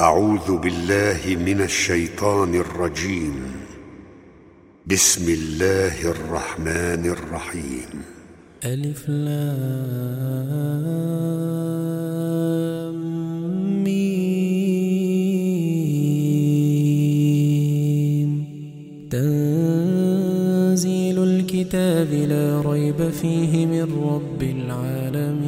أعوذ بالله من الشيطان الرجيم. بسم الله الرحمن الرحيم. ألف لام ميم. تنزيل الكتاب لا ريب فيه من رب العالمين.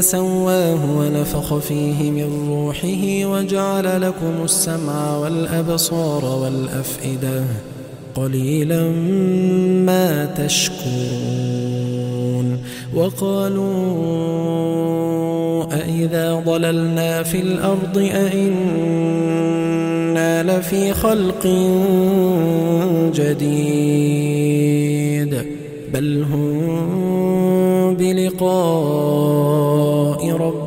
سواه ونفخ فيه من روحه وجعل لكم السمع والأبصار والأفئدة قليلا ما تشكرون وقالوا أئذا ضللنا في الأرض أئنا لفي خلق جديد بل هم بلقاء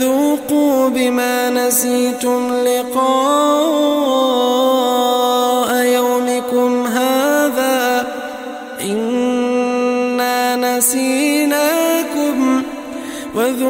فذوقوا بما نسيتم لقاء يومكم هذا. إنا نسيناكم وذوقوا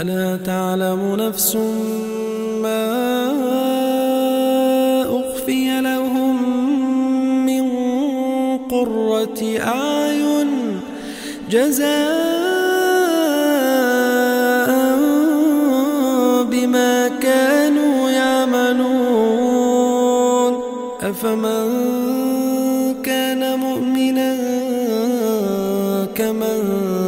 ألا تعلم نفس ما أخفي لهم من قرة أعين جزاء بما كانوا يعملون. أفمن كان مؤمنا كمن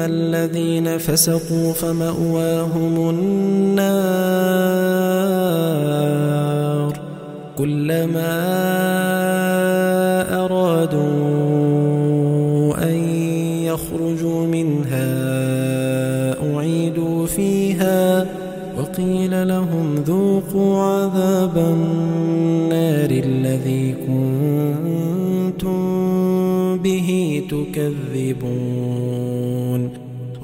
وأما الذين فسقوا فمأواهم النار كلما أرادوا أن يخرجوا منها أعيدوا فيها وقيل لهم ذوقوا عذاب النار الذي كنتم به تكذبون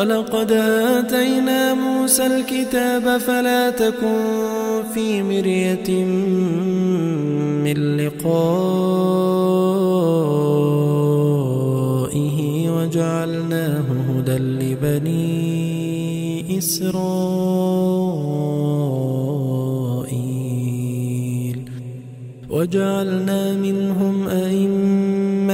ولقد آتينا موسى الكتاب فلا تكن في مرية من لقائه وجعلناه هدى لبني إسرائيل. وجعلنا منهم